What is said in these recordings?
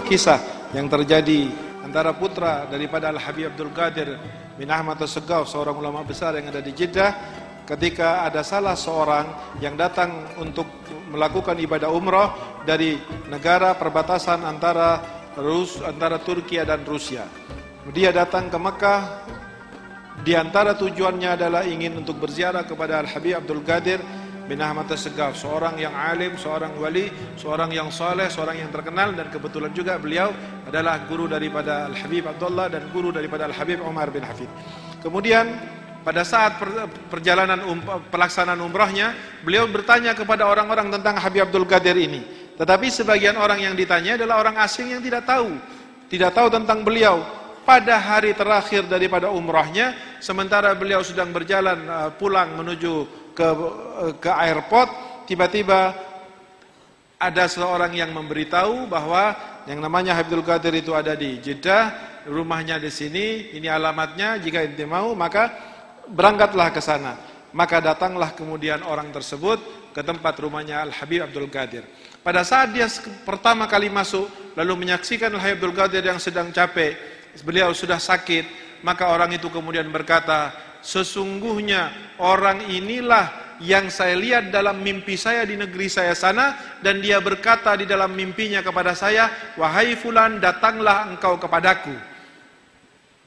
sebuah kisah yang terjadi antara putra daripada Al-Habib Abdul Qadir bin Ahmad As-Segaf, seorang ulama besar yang ada di Jeddah, ketika ada salah seorang yang datang untuk melakukan ibadah umrah dari negara perbatasan antara Rus antara Turki dan Rusia. Dia datang ke Mekah di antara tujuannya adalah ingin untuk berziarah kepada Al-Habib Abdul Qadir bin Ahmad Segaf, seorang yang alim, seorang wali, seorang yang soleh, seorang yang terkenal dan kebetulan juga beliau adalah guru daripada Al Habib Abdullah dan guru daripada Al Habib Umar bin Hafid. Kemudian pada saat perjalanan um, pelaksanaan umrahnya, beliau bertanya kepada orang-orang tentang Habib Abdul Qadir ini. Tetapi sebagian orang yang ditanya adalah orang asing yang tidak tahu, tidak tahu tentang beliau. Pada hari terakhir daripada umrahnya, sementara beliau sedang berjalan uh, pulang menuju ke ke airport tiba-tiba ada seorang yang memberitahu bahwa yang namanya Habibul Qadir itu ada di Jeddah, rumahnya di sini, ini alamatnya, jika ente mau maka berangkatlah ke sana. Maka datanglah kemudian orang tersebut ke tempat rumahnya Al Habib Abdul Qadir. Pada saat dia pertama kali masuk lalu menyaksikan Al Habib Abdul Qadir yang sedang capek, beliau sudah sakit, maka orang itu kemudian berkata, Sesungguhnya orang inilah yang saya lihat dalam mimpi saya di negeri saya sana dan dia berkata di dalam mimpinya kepada saya, "Wahai fulan, datanglah engkau kepadaku."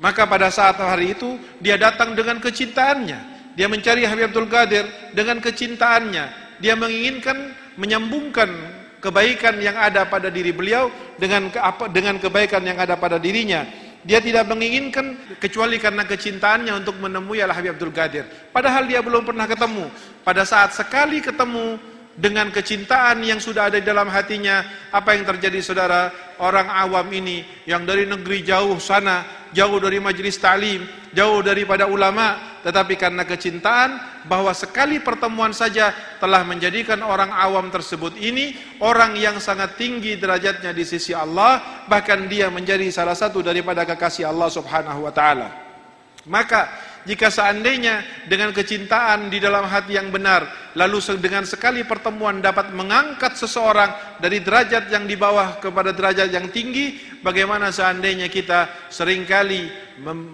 Maka pada saat hari itu dia datang dengan kecintaannya. Dia mencari Habib Abdul Qadir dengan kecintaannya. Dia menginginkan menyambungkan kebaikan yang ada pada diri beliau dengan dengan kebaikan yang ada pada dirinya dia tidak menginginkan kecuali karena kecintaannya untuk menemui Al Habib Abdul Qadir. Padahal dia belum pernah ketemu. Pada saat sekali ketemu dengan kecintaan yang sudah ada di dalam hatinya, apa yang terjadi saudara? Orang awam ini yang dari negeri jauh sana, jauh dari majelis ta'lim, jauh daripada ulama, tetapi karena kecintaan bahwa sekali pertemuan saja telah menjadikan orang awam tersebut ini orang yang sangat tinggi derajatnya di sisi Allah bahkan dia menjadi salah satu daripada kekasih Allah Subhanahu wa taala. Maka jika seandainya dengan kecintaan di dalam hati yang benar lalu dengan sekali pertemuan dapat mengangkat seseorang dari derajat yang di bawah kepada derajat yang tinggi bagaimana seandainya kita sering kali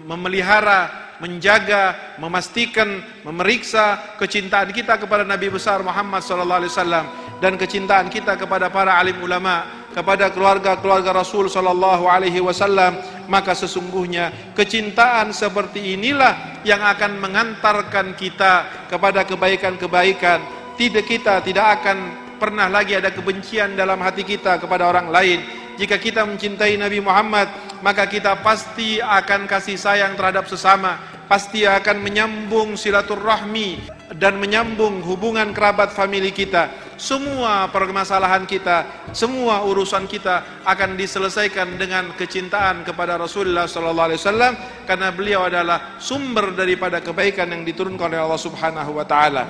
memelihara menjaga, memastikan, memeriksa kecintaan kita kepada Nabi besar Muhammad wasallam dan kecintaan kita kepada para alim ulama, kepada keluarga-keluarga Rasul sallallahu alaihi wasallam, maka sesungguhnya kecintaan seperti inilah yang akan mengantarkan kita kepada kebaikan-kebaikan. Tidak kita tidak akan pernah lagi ada kebencian dalam hati kita kepada orang lain. Jika kita mencintai Nabi Muhammad, maka kita pasti akan kasih sayang terhadap sesama pasti akan menyambung silaturahmi dan menyambung hubungan kerabat famili kita. Semua permasalahan kita semua urusan kita akan diselesaikan dengan kecintaan kepada Rasulullah sallallahu alaihi wasallam karena beliau adalah sumber daripada kebaikan yang diturunkan oleh Allah Subhanahu wa taala